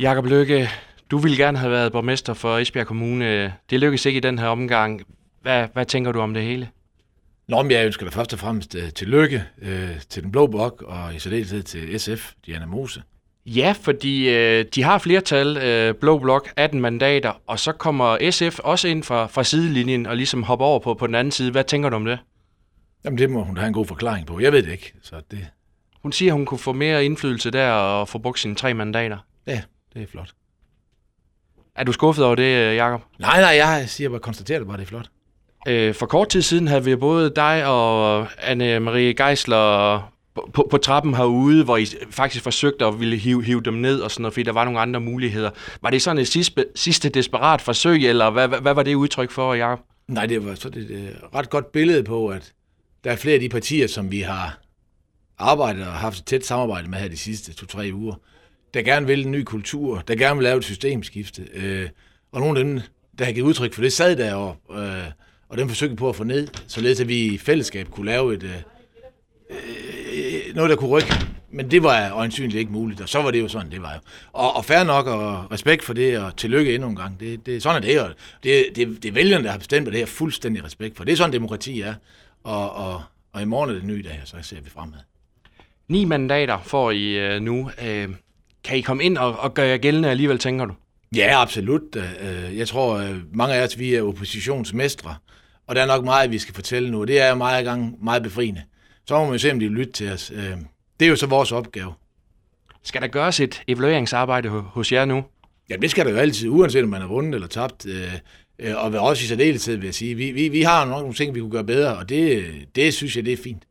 Jakob Lykke, du ville gerne have været borgmester for Esbjerg Kommune. Det lykkedes ikke i den her omgang. Hvad, hvad tænker du om det hele? Nå, men jeg ønsker dig først og fremmest uh, tillykke uh, til den blå blok, og i særdeleshed til SF, Diana Mose. Ja, fordi øh, de har flertal, øh, Blå Blok, 18 mandater, og så kommer SF også ind fra, fra sidelinjen og ligesom hopper over på, på den anden side. Hvad tænker du om det? Jamen, det må hun have en god forklaring på. Jeg ved det ikke, så det... Hun siger, hun kunne få mere indflydelse der og få brugt sine tre mandater. Ja, det er flot. Er du skuffet over det, Jakob? Nej, nej, jeg siger bare, konstaterer det bare, det er flot. Øh, for kort tid siden havde vi både dig og Anne-Marie Geisler på, på trappen herude, hvor I faktisk forsøgte at ville hive, hive dem ned og sådan noget, fordi der var nogle andre muligheder. Var det sådan et sidste, sidste desperat forsøg, eller hvad, hvad, hvad var det udtryk for, Jacob? Nej, det var så det, et ret godt billede på, at der er flere af de partier, som vi har arbejdet og haft et tæt samarbejde med her de sidste to-tre uger, der gerne vil en ny kultur, der gerne vil lave et systemskifte. Øh, og nogle af dem, der har givet udtryk for det, sad deroppe, øh, og dem forsøgte på at få ned, således at vi i fællesskab kunne lave et, øh, øh, noget, der kunne rykke. Men det var øjensynligt ikke muligt, og så var det jo sådan, det var jo. Og, og fair nok, og respekt for det, og tillykke endnu en gang. Det, det, sådan er det, og det, det, det er vælgerne, der har bestemt, og det her fuldstændig respekt for. Det er sådan, demokrati er. Og, og, og i morgen er det en ny dag, så ser vi fremad. Ni mandater får I øh, nu. Øh, kan I komme ind og, og gøre jer gældende alligevel, tænker du? Ja, absolut. Øh, jeg tror, øh, mange af os, vi er oppositionsmestre, og der er nok meget, vi skal fortælle nu, og det er meget gang meget befriende. Så må vi se, om de vil lytte til os. Øh, det er jo så vores opgave. Skal der gøres et evalueringsarbejde hos jer nu? Ja, det skal der jo altid, uanset om man har vundet eller tabt. Og også i særdeleshed vil jeg sige, vi, vi, vi har nogle ting, vi kunne gøre bedre, og det, det synes jeg, det er fint.